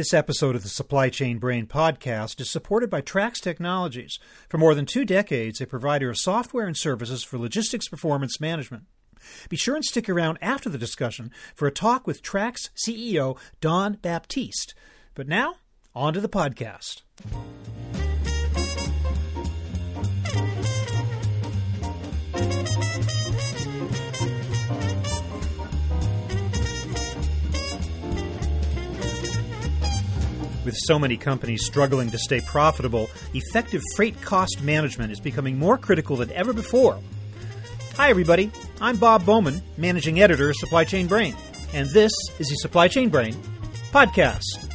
This episode of the Supply Chain Brain podcast is supported by Trax Technologies. For more than two decades, a provider of software and services for logistics performance management. Be sure and stick around after the discussion for a talk with Trax CEO Don Baptiste. But now, on to the podcast. With so many companies struggling to stay profitable, effective freight cost management is becoming more critical than ever before. Hi, everybody. I'm Bob Bowman, Managing Editor of Supply Chain Brain, and this is the Supply Chain Brain podcast.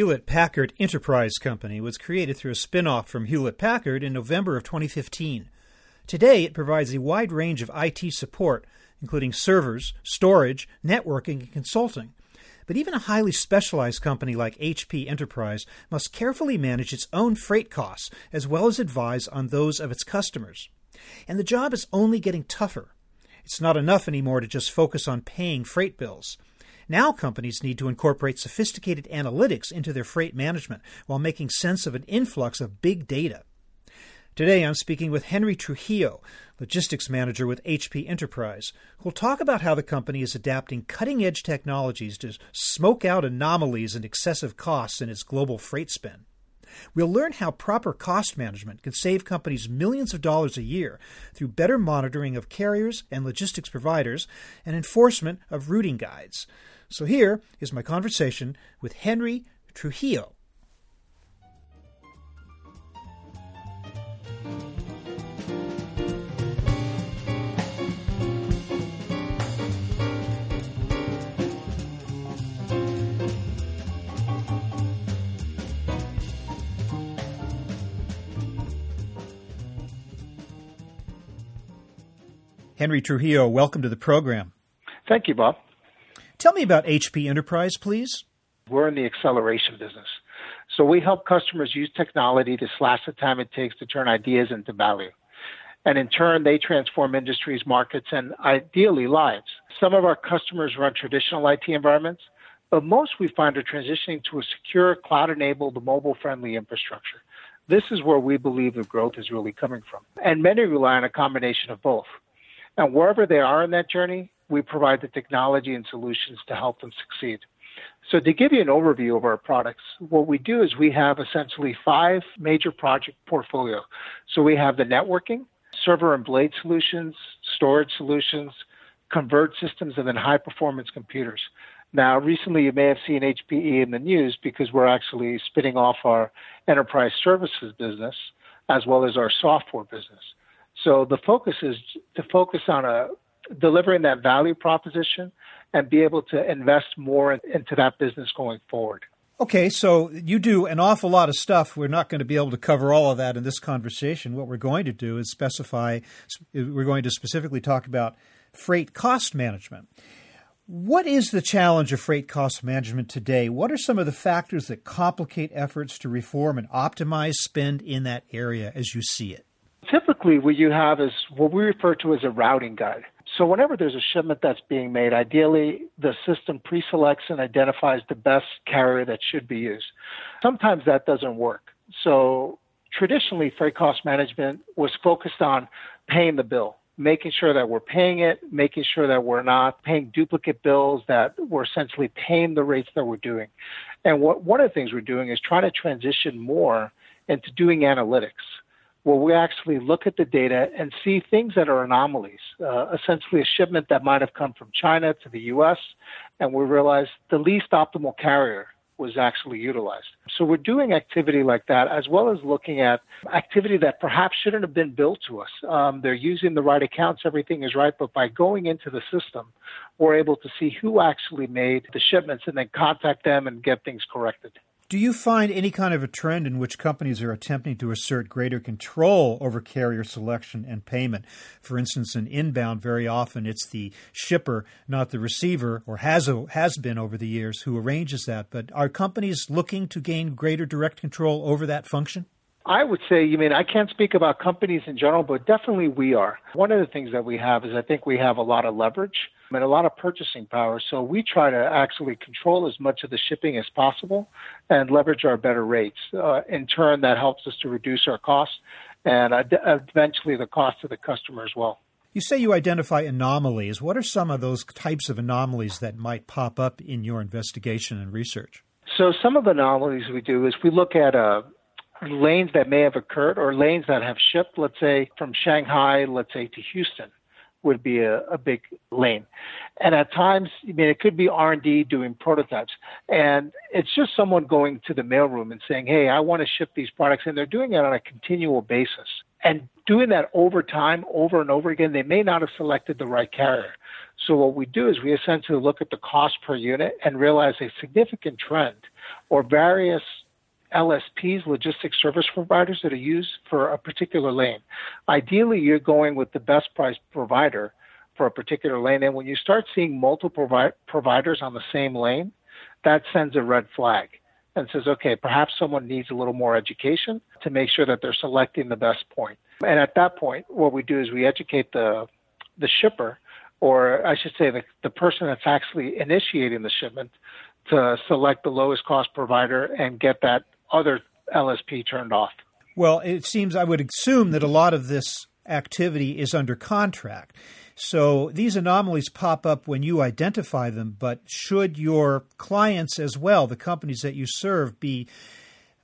Hewlett Packard Enterprise Company was created through a spin off from Hewlett Packard in November of 2015. Today, it provides a wide range of IT support, including servers, storage, networking, and consulting. But even a highly specialized company like HP Enterprise must carefully manage its own freight costs as well as advise on those of its customers. And the job is only getting tougher. It's not enough anymore to just focus on paying freight bills. Now companies need to incorporate sophisticated analytics into their freight management while making sense of an influx of big data. Today I'm speaking with Henry Trujillo, logistics manager with HP Enterprise, who'll talk about how the company is adapting cutting edge technologies to smoke out anomalies and excessive costs in its global freight spend. We'll learn how proper cost management can save companies millions of dollars a year through better monitoring of carriers and logistics providers and enforcement of routing guides. So here is my conversation with Henry Trujillo. Henry Trujillo, welcome to the program. Thank you, Bob. Tell me about HP Enterprise, please. We're in the acceleration business. So we help customers use technology to slash the time it takes to turn ideas into value. And in turn, they transform industries, markets, and ideally lives. Some of our customers run traditional IT environments, but most we find are transitioning to a secure, cloud enabled, mobile friendly infrastructure. This is where we believe the growth is really coming from. And many rely on a combination of both. And wherever they are in that journey, we provide the technology and solutions to help them succeed. So to give you an overview of our products, what we do is we have essentially five major project portfolio. So we have the networking, server and blade solutions, storage solutions, converged systems, and then high performance computers. Now, recently you may have seen HPE in the news because we're actually spinning off our enterprise services business as well as our software business. So the focus is to focus on a delivering that value proposition and be able to invest more into that business going forward. Okay, so you do an awful lot of stuff. We're not going to be able to cover all of that in this conversation. What we're going to do is specify, we're going to specifically talk about freight cost management. What is the challenge of freight cost management today? What are some of the factors that complicate efforts to reform and optimize spend in that area as you see it? Typically, what you have is what we refer to as a routing guide. So whenever there's a shipment that's being made, ideally the system pre-selects and identifies the best carrier that should be used. Sometimes that doesn't work. So traditionally, freight cost management was focused on paying the bill, making sure that we're paying it, making sure that we're not paying duplicate bills, that we're essentially paying the rates that we're doing. And what one of the things we're doing is trying to transition more into doing analytics where we actually look at the data and see things that are anomalies, uh, essentially a shipment that might have come from China to the US, and we realize the least optimal carrier was actually utilized. So we're doing activity like that, as well as looking at activity that perhaps shouldn't have been billed to us. Um, they're using the right accounts, everything is right, but by going into the system, we're able to see who actually made the shipments and then contact them and get things corrected. Do you find any kind of a trend in which companies are attempting to assert greater control over carrier selection and payment? For instance, in inbound, very often it's the shipper, not the receiver, or has, has been over the years, who arranges that. But are companies looking to gain greater direct control over that function? I would say, you mean, I can't speak about companies in general, but definitely we are. One of the things that we have is I think we have a lot of leverage and a lot of purchasing power. So we try to actually control as much of the shipping as possible and leverage our better rates. Uh, in turn, that helps us to reduce our costs and uh, eventually the cost to the customer as well. You say you identify anomalies. What are some of those types of anomalies that might pop up in your investigation and research? So, some of the anomalies we do is we look at uh, lanes that may have occurred or lanes that have shipped, let's say from Shanghai, let's say to Houston would be a, a big lane. And at times, I mean, it could be R&D doing prototypes. And it's just someone going to the mailroom and saying, hey, I want to ship these products. And they're doing it on a continual basis. And doing that over time, over and over again, they may not have selected the right carrier. So what we do is we essentially look at the cost per unit and realize a significant trend or various LSPs, logistics service providers that are used for a particular lane. Ideally, you're going with the best price provider for a particular lane. And when you start seeing multiple provi- providers on the same lane, that sends a red flag and says, okay, perhaps someone needs a little more education to make sure that they're selecting the best point. And at that point, what we do is we educate the the shipper, or I should say the, the person that's actually initiating the shipment, to select the lowest cost provider and get that other LSP turned off. Well, it seems I would assume that a lot of this activity is under contract. So these anomalies pop up when you identify them, but should your clients as well, the companies that you serve, be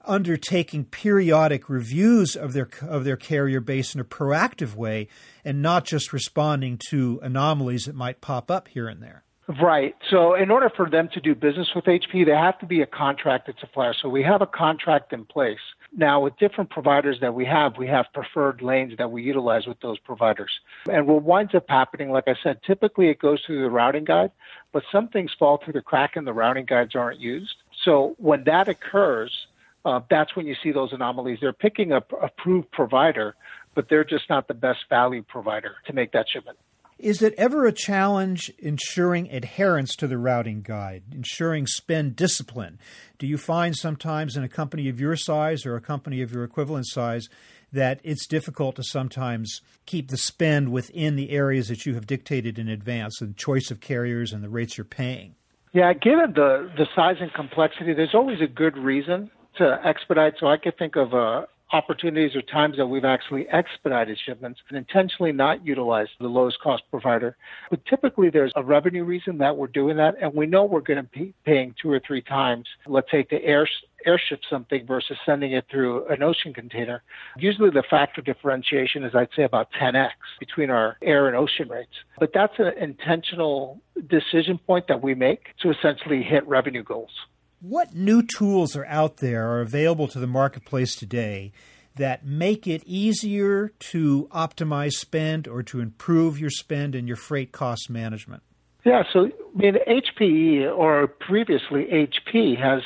undertaking periodic reviews of their of their carrier base in a proactive way and not just responding to anomalies that might pop up here and there? Right. So, in order for them to do business with HP, they have to be a contracted supplier. So, we have a contract in place. Now, with different providers that we have, we have preferred lanes that we utilize with those providers. And what winds up happening, like I said, typically it goes through the routing guide, but some things fall through the crack and the routing guides aren't used. So, when that occurs, uh, that's when you see those anomalies. They're picking a approved provider, but they're just not the best value provider to make that shipment. Is it ever a challenge ensuring adherence to the routing guide, ensuring spend discipline? Do you find sometimes in a company of your size or a company of your equivalent size that it's difficult to sometimes keep the spend within the areas that you have dictated in advance, the choice of carriers and the rates you're paying? Yeah, given the, the size and complexity, there's always a good reason to expedite. So I could think of a, opportunities or times that we've actually expedited shipments and intentionally not utilized the lowest cost provider. But typically there's a revenue reason that we're doing that, and we know we're going to be paying two or three times, let's say to air airship something versus sending it through an ocean container. Usually the factor differentiation is, I'd say, about 10x between our air and ocean rates. But that's an intentional decision point that we make to essentially hit revenue goals. What new tools are out there are available to the marketplace today that make it easier to optimize spend or to improve your spend and your freight cost management? Yeah, so I mean, HPE or previously HP has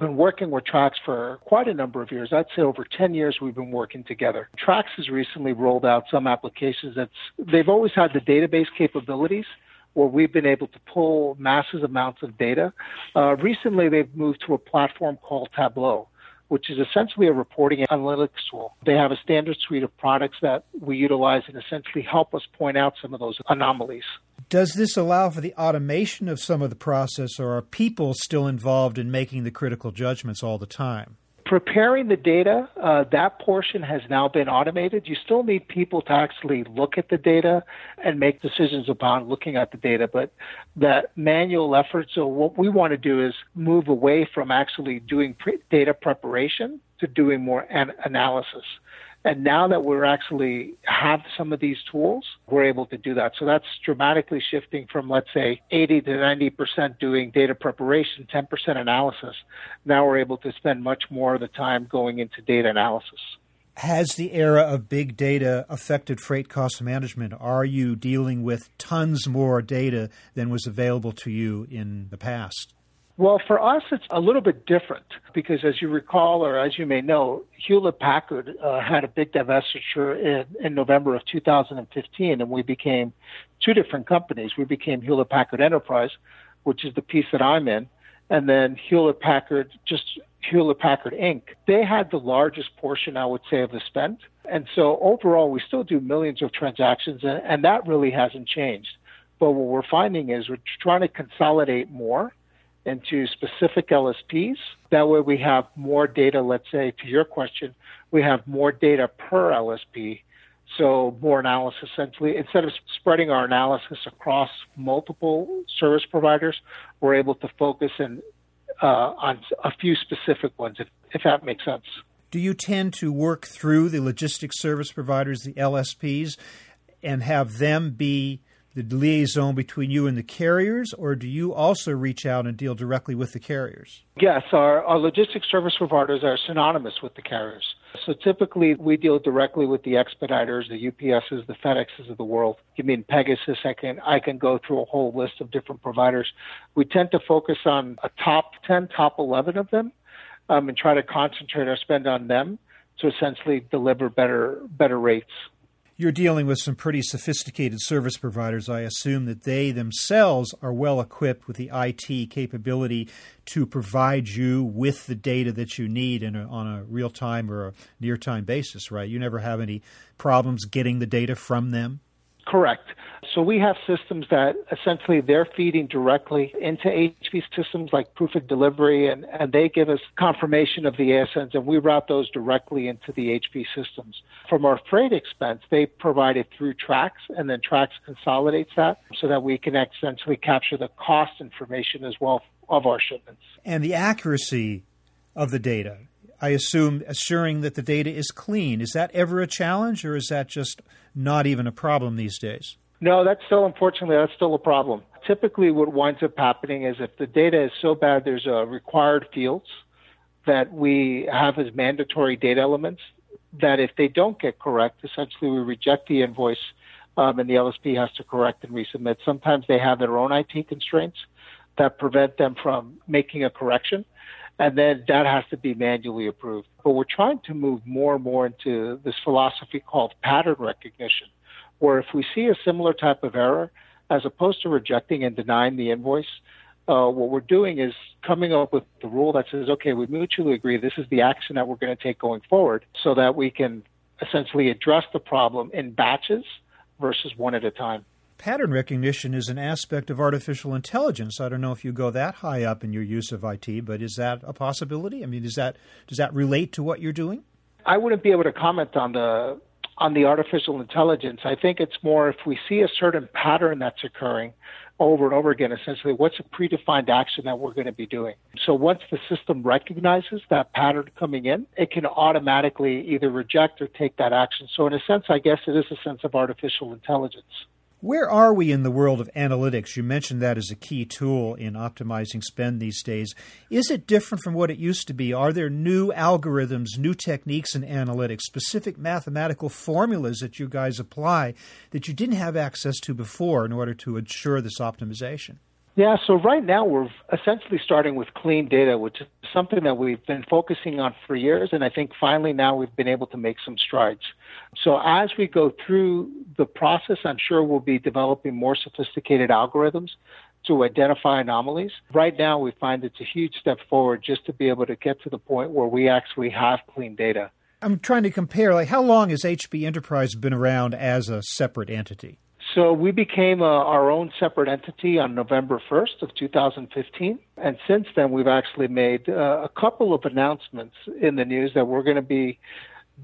been working with Trax for quite a number of years. I'd say over 10 years we've been working together. Trax has recently rolled out some applications that's they've always had the database capabilities, where we've been able to pull massive amounts of data. Uh, recently, they've moved to a platform called Tableau, which is essentially a reporting analytics tool. They have a standard suite of products that we utilize and essentially help us point out some of those anomalies. Does this allow for the automation of some of the process, or are people still involved in making the critical judgments all the time? Preparing the data, uh, that portion has now been automated. You still need people to actually look at the data and make decisions upon looking at the data, but that manual effort. So what we want to do is move away from actually doing pre- data preparation to doing more an- analysis. And now that we're actually have some of these tools, we're able to do that. So that's dramatically shifting from, let's say, 80 to 90% doing data preparation, 10% analysis. Now we're able to spend much more of the time going into data analysis. Has the era of big data affected freight cost management? Are you dealing with tons more data than was available to you in the past? Well, for us, it's a little bit different because, as you recall, or as you may know, Hewlett Packard uh, had a big divestiture in, in November of 2015, and we became two different companies. We became Hewlett Packard Enterprise, which is the piece that I'm in, and then Hewlett Packard, just Hewlett Packard Inc. They had the largest portion, I would say, of the spend. And so overall, we still do millions of transactions, and, and that really hasn't changed. But what we're finding is we're trying to consolidate more into specific LSPs. That way we have more data, let's say to your question, we have more data per LSP. So more analysis essentially. Instead of spreading our analysis across multiple service providers, we're able to focus in, uh, on a few specific ones, if, if that makes sense. Do you tend to work through the logistics service providers, the LSPs, and have them be the liaison between you and the carriers, or do you also reach out and deal directly with the carriers? Yes, our, our logistics service providers are synonymous with the carriers. So typically we deal directly with the expediters, the UPSs, the FedExes of the world. You mean Pegasus, I can I can go through a whole list of different providers. We tend to focus on a top 10, top 11 of them um, and try to concentrate our spend on them to essentially deliver better better rates you're dealing with some pretty sophisticated service providers. I assume that they themselves are well equipped with the IT capability to provide you with the data that you need a, on a real time or a near time basis, right? You never have any problems getting the data from them? Correct. So we have systems that essentially they're feeding directly into HP systems like proof of delivery, and, and they give us confirmation of the ASNs, and we route those directly into the HP systems. From our freight expense, they provide it through Trax, and then Trax consolidates that so that we can essentially capture the cost information as well of our shipments. And the accuracy of the data. I assume assuring that the data is clean. Is that ever a challenge, or is that just not even a problem these days? No, that's still, unfortunately, that's still a problem. Typically, what winds up happening is if the data is so bad, there's a required fields that we have as mandatory data elements that if they don't get correct, essentially we reject the invoice um, and the LSP has to correct and resubmit. Sometimes they have their own IT constraints that prevent them from making a correction, and then that has to be manually approved. But we're trying to move more and more into this philosophy called pattern recognition where if we see a similar type of error, as opposed to rejecting and denying the invoice, uh, what we're doing is coming up with the rule that says, okay, we mutually agree this is the action that we're going to take going forward so that we can essentially address the problem in batches versus one at a time. Pattern recognition is an aspect of artificial intelligence. I don't know if you go that high up in your use of IT, but is that a possibility? I mean, is that does that relate to what you're doing? I wouldn't be able to comment on the on the artificial intelligence. I think it's more if we see a certain pattern that's occurring over and over again, essentially, what's a predefined action that we're going to be doing? So once the system recognizes that pattern coming in, it can automatically either reject or take that action. So in a sense, I guess it is a sense of artificial intelligence. Where are we in the world of analytics? You mentioned that as a key tool in optimizing spend these days. Is it different from what it used to be? Are there new algorithms, new techniques in analytics, specific mathematical formulas that you guys apply that you didn't have access to before in order to ensure this optimization? Yeah, so right now we're essentially starting with clean data, which is something that we've been focusing on for years, and I think finally now we've been able to make some strides. So as we go through the process, I'm sure we'll be developing more sophisticated algorithms to identify anomalies. Right now, we find it's a huge step forward just to be able to get to the point where we actually have clean data. I'm trying to compare, like, how long has HP Enterprise been around as a separate entity? So we became uh, our own separate entity on November 1st of 2015. And since then, we've actually made uh, a couple of announcements in the news that we're going to be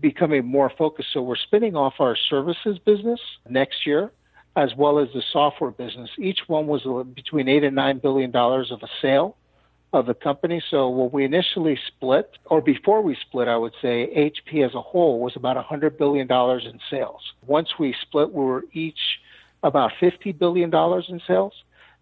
becoming more focused. So we're spinning off our services business next year, as well as the software business. Each one was between eight and nine billion dollars of a sale of the company. So when we initially split, or before we split, I would say HP as a whole was about $100 billion in sales. Once we split, we were each about $50 billion in sales.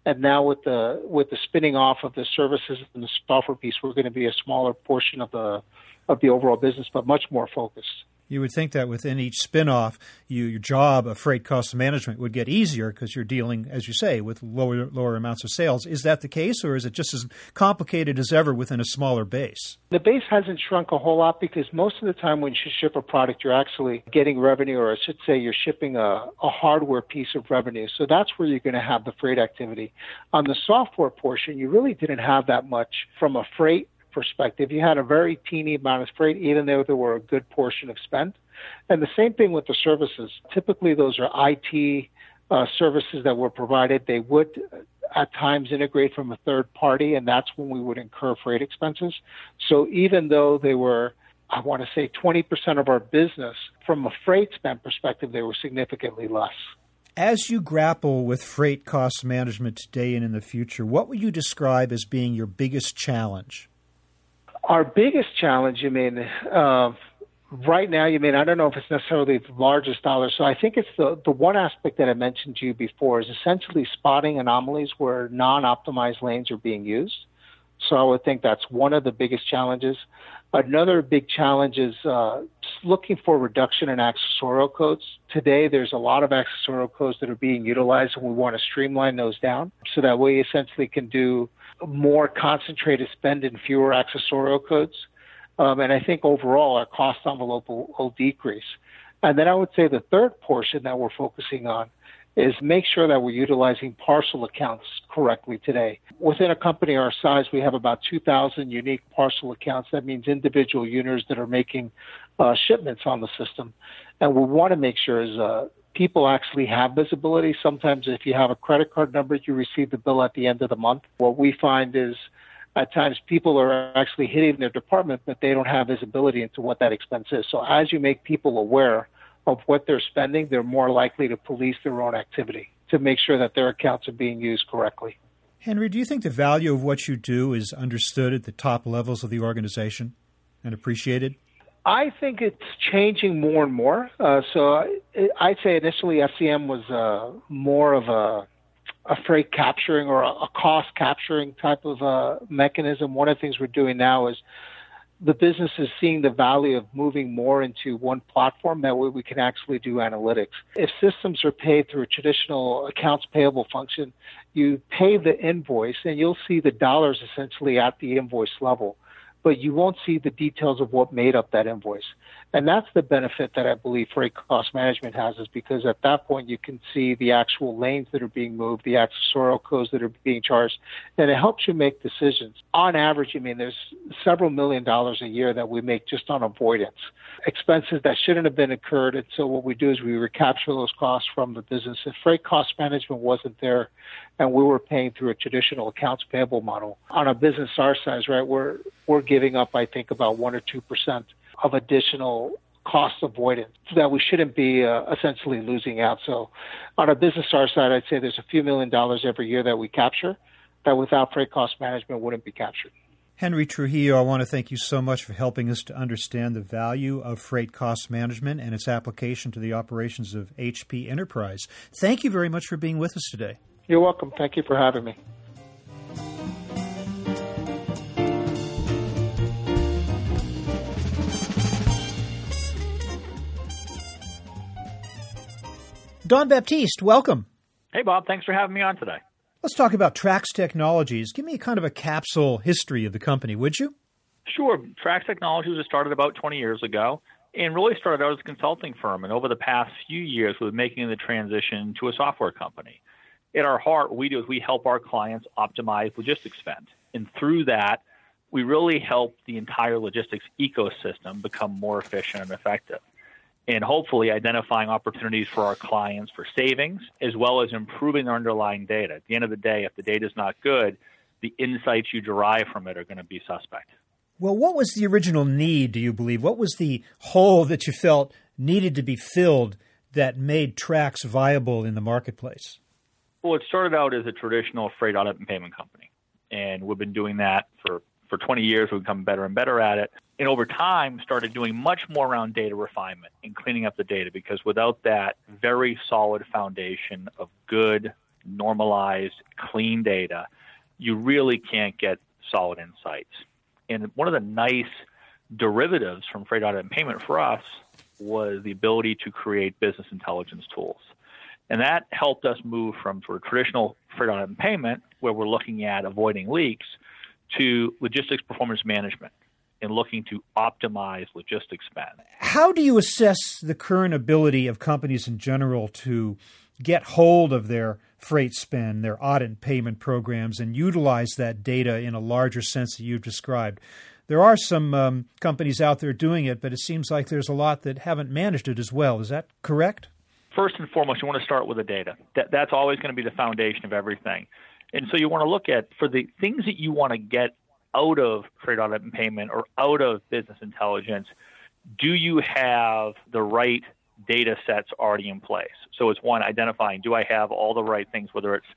And now with the with the spinning off of the services and the software piece, we're going to be a smaller portion of the of the overall business, but much more focused. You would think that within each spinoff, you, your job of freight cost management would get easier because you're dealing, as you say, with lower lower amounts of sales. Is that the case, or is it just as complicated as ever within a smaller base? The base hasn't shrunk a whole lot because most of the time when you ship a product, you're actually getting revenue, or I should say, you're shipping a, a hardware piece of revenue. So that's where you're going to have the freight activity. On the software portion, you really didn't have that much from a freight perspective, you had a very teeny amount of freight, even though there were a good portion of spend. And the same thing with the services. Typically, those are IT uh, services that were provided. They would at times integrate from a third party, and that's when we would incur freight expenses. So even though they were, I want to say, 20% of our business, from a freight spend perspective, they were significantly less. As you grapple with freight cost management today and in the future, what would you describe as being your biggest challenge? Our biggest challenge, you mean, uh, right now, you mean, I don't know if it's necessarily the largest dollar. So I think it's the, the one aspect that I mentioned to you before is essentially spotting anomalies where non optimized lanes are being used. So I would think that's one of the biggest challenges. Another big challenge is uh, looking for reduction in accessorial codes. Today, there's a lot of accessorial codes that are being utilized, and we want to streamline those down so that we essentially can do more concentrated spend and fewer accessorial codes. Um, and I think overall our cost envelope will, will decrease. And then I would say the third portion that we're focusing on is make sure that we're utilizing parcel accounts correctly today. Within a company our size, we have about 2,000 unique parcel accounts. That means individual units that are making uh, shipments on the system. And we want to make sure is uh, people actually have visibility. Sometimes, if you have a credit card number, you receive the bill at the end of the month. What we find is at times people are actually hitting their department, but they don't have visibility into what that expense is. So, as you make people aware of what they're spending, they're more likely to police their own activity to make sure that their accounts are being used correctly. Henry, do you think the value of what you do is understood at the top levels of the organization and appreciated? I think it's changing more and more. Uh, so I'd say initially FCM was uh, more of a, a freight capturing or a, a cost capturing type of uh, mechanism. One of the things we're doing now is the business is seeing the value of moving more into one platform. That way we can actually do analytics. If systems are paid through a traditional accounts payable function, you pay the invoice and you'll see the dollars essentially at the invoice level but you won't see the details of what made up that invoice. And that's the benefit that I believe freight cost management has is because at that point you can see the actual lanes that are being moved, the accessorial codes that are being charged, and it helps you make decisions. On average, I mean, there's several million dollars a year that we make just on avoidance, expenses that shouldn't have been incurred. And so what we do is we recapture those costs from the business. If freight cost management wasn't there and we were paying through a traditional accounts payable model on a business our size, right, we're, we're giving up, I think, about one or 2% of additional cost avoidance that we shouldn't be uh, essentially losing out. So, on a business our side, I'd say there's a few million dollars every year that we capture that without freight cost management wouldn't be captured. Henry Trujillo, I want to thank you so much for helping us to understand the value of freight cost management and its application to the operations of HP Enterprise. Thank you very much for being with us today. You're welcome. Thank you for having me. Don Baptiste, welcome. Hey, Bob. Thanks for having me on today. Let's talk about Trax Technologies. Give me kind of a capsule history of the company, would you? Sure. Trax Technologies was started about 20 years ago and really started out as a consulting firm. And over the past few years, we've been making the transition to a software company. At our heart, what we do is we help our clients optimize logistics spend. And through that, we really help the entire logistics ecosystem become more efficient and effective and hopefully identifying opportunities for our clients for savings as well as improving their underlying data. At the end of the day, if the data is not good, the insights you derive from it are going to be suspect. Well, what was the original need, do you believe? What was the hole that you felt needed to be filled that made Trax viable in the marketplace? Well, it started out as a traditional freight audit and payment company. And we've been doing that for, for 20 years. We've become better and better at it and over time started doing much more around data refinement and cleaning up the data because without that very solid foundation of good normalized clean data you really can't get solid insights and one of the nice derivatives from freight audit and payment for us was the ability to create business intelligence tools. And that helped us move from sort of traditional freight audit and payment, where we're looking at avoiding leaks, to logistics performance management and looking to optimize logistics spend. How do you assess the current ability of companies in general to get hold of their freight spend, their audit payment programs, and utilize that data in a larger sense that you've described? There are some um, companies out there doing it, but it seems like there's a lot that haven't managed it as well. Is that correct? First and foremost, you want to start with the data. That, that's always going to be the foundation of everything. And so you want to look at for the things that you want to get out of freight audit and payment or out of business intelligence, do you have the right data sets already in place? So it's one, identifying do I have all the right things, whether it's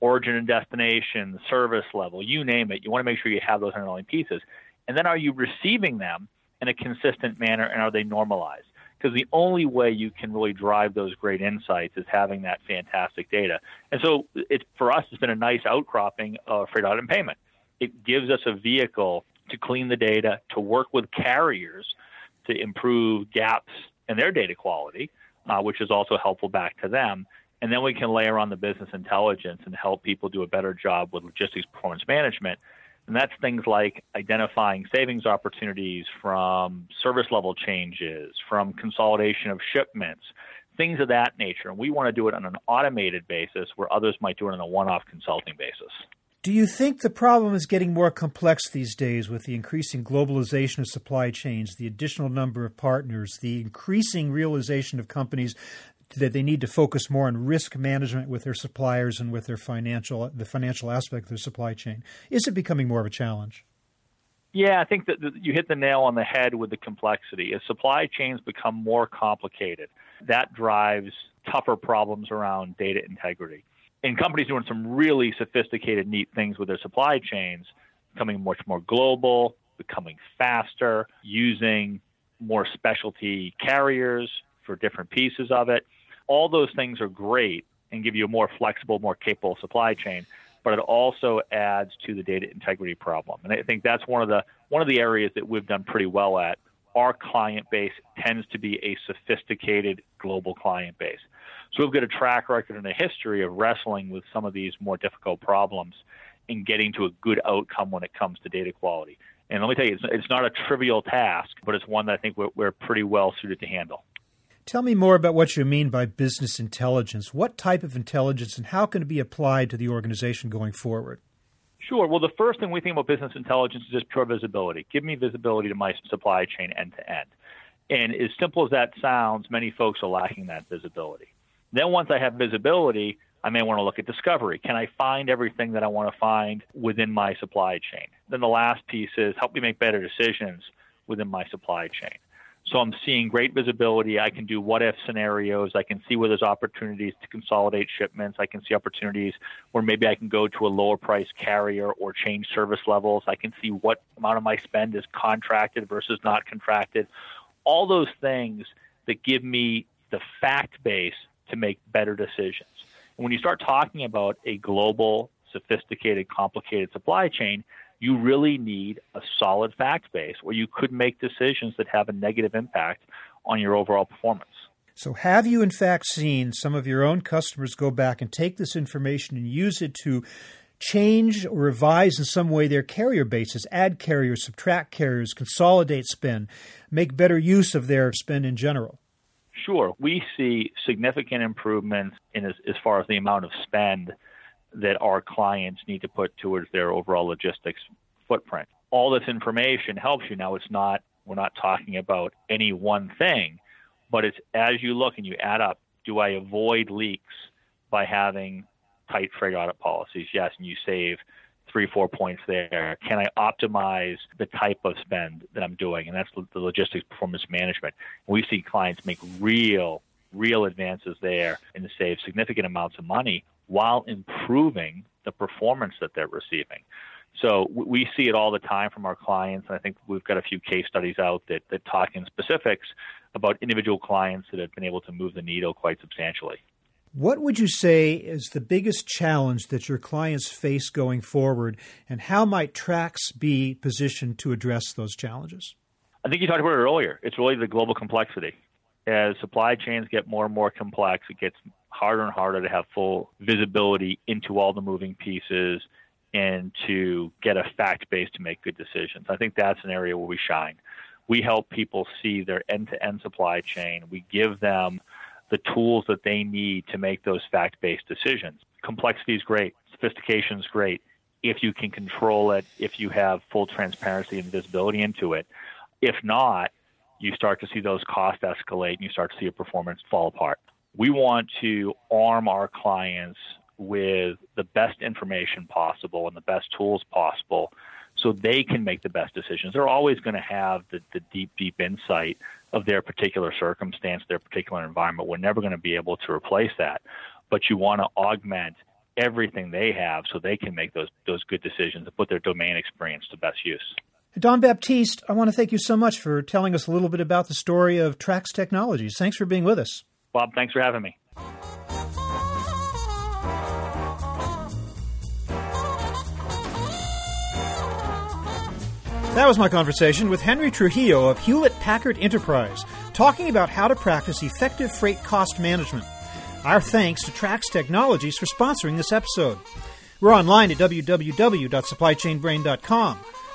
origin and destination, service level, you name it. You want to make sure you have those underlying pieces. And then are you receiving them in a consistent manner and are they normalized? Because the only way you can really drive those great insights is having that fantastic data. And so for us, it's been a nice outcropping of freight audit and payment. It gives us a vehicle to clean the data, to work with carriers to improve gaps in their data quality, uh, which is also helpful back to them. And then we can layer on the business intelligence and help people do a better job with logistics performance management and that's things like identifying savings opportunities from service level changes, from consolidation of shipments, things of that nature. And we want to do it on an automated basis where others might do it on a one off consulting basis. Do you think the problem is getting more complex these days with the increasing globalization of supply chains, the additional number of partners, the increasing realization of companies that they need to focus more on risk management with their suppliers and with their financial the financial aspect of their supply chain. Is it becoming more of a challenge? Yeah, I think that you hit the nail on the head with the complexity. As supply chains become more complicated, that drives tougher problems around data integrity. And companies doing some really sophisticated, neat things with their supply chains, becoming much more global, becoming faster, using more specialty carriers for different pieces of it all those things are great and give you a more flexible, more capable supply chain, but it also adds to the data integrity problem. And I think that's one of the one of the areas that we've done pretty well at. Our client base tends to be a sophisticated global client base. So we've got a track record and a history of wrestling with some of these more difficult problems and getting to a good outcome when it comes to data quality. And let me tell you, it's, it's not a trivial task, but it's one that I think we're, we're pretty well suited to handle. Tell me more about what you mean by business intelligence. What type of intelligence and how can it be applied to the organization going forward? Sure. Well, the first thing we think about business intelligence is just pure visibility. Give me visibility to my supply chain end to end. And as simple as that sounds, many folks are lacking that visibility. Then once I have visibility, I may want to look at discovery. Can I find everything that I want to find within my supply chain? Then the last piece is help me make better decisions within my supply chain. So I'm seeing great visibility. I can do what if scenarios. I can see where there's opportunities to consolidate shipments. I can see opportunities where maybe I can go to a lower price carrier or change service levels. I can see what amount of my spend is contracted versus not contracted. All those things that give me the fact base to make better decisions. And when you start talking about a global, sophisticated, complicated supply chain, you really need a solid fact base where you could make decisions that have a negative impact on your overall performance. So, have you in fact seen some of your own customers go back and take this information and use it to change or revise in some way their carrier bases, add carriers, subtract carriers, consolidate spend, make better use of their spend in general? Sure. We see significant improvements in as, as far as the amount of spend that our clients need to put towards their overall logistics footprint. All this information helps you. Now, it's not, we're not talking about any one thing, but it's as you look and you add up, do I avoid leaks by having tight freight audit policies? Yes, and you save three, four points there. Can I optimize the type of spend that I'm doing? And that's the logistics performance management. We see clients make real, real advances there and save significant amounts of money while improving the performance that they're receiving. So we see it all the time from our clients. And I think we've got a few case studies out that, that talk in specifics about individual clients that have been able to move the needle quite substantially. What would you say is the biggest challenge that your clients face going forward, and how might TRAX be positioned to address those challenges? I think you talked about it earlier. It's really the global complexity. as supply chains get more and more complex, it gets harder and harder to have full visibility into all the moving pieces and to get a fact base to make good decisions. I think that's an area where we shine. We help people see their end to end supply chain. We give them the tools that they need to make those fact based decisions. Complexity is great, sophistication is great. If you can control it, if you have full transparency and visibility into it. If not, you start to see those costs escalate and you start to see a performance fall apart. We want to arm our clients with the best information possible and the best tools possible so they can make the best decisions. They're always going to have the, the deep, deep insight of their particular circumstance, their particular environment. We're never going to be able to replace that. But you want to augment everything they have so they can make those those good decisions and put their domain experience to best use. Don Baptiste, I want to thank you so much for telling us a little bit about the story of Trax Technologies. Thanks for being with us. Bob, thanks for having me. That was my conversation with Henry Trujillo of Hewlett Packard Enterprise, talking about how to practice effective freight cost management. Our thanks to Trax Technologies for sponsoring this episode. We're online at www.supplychainbrain.com,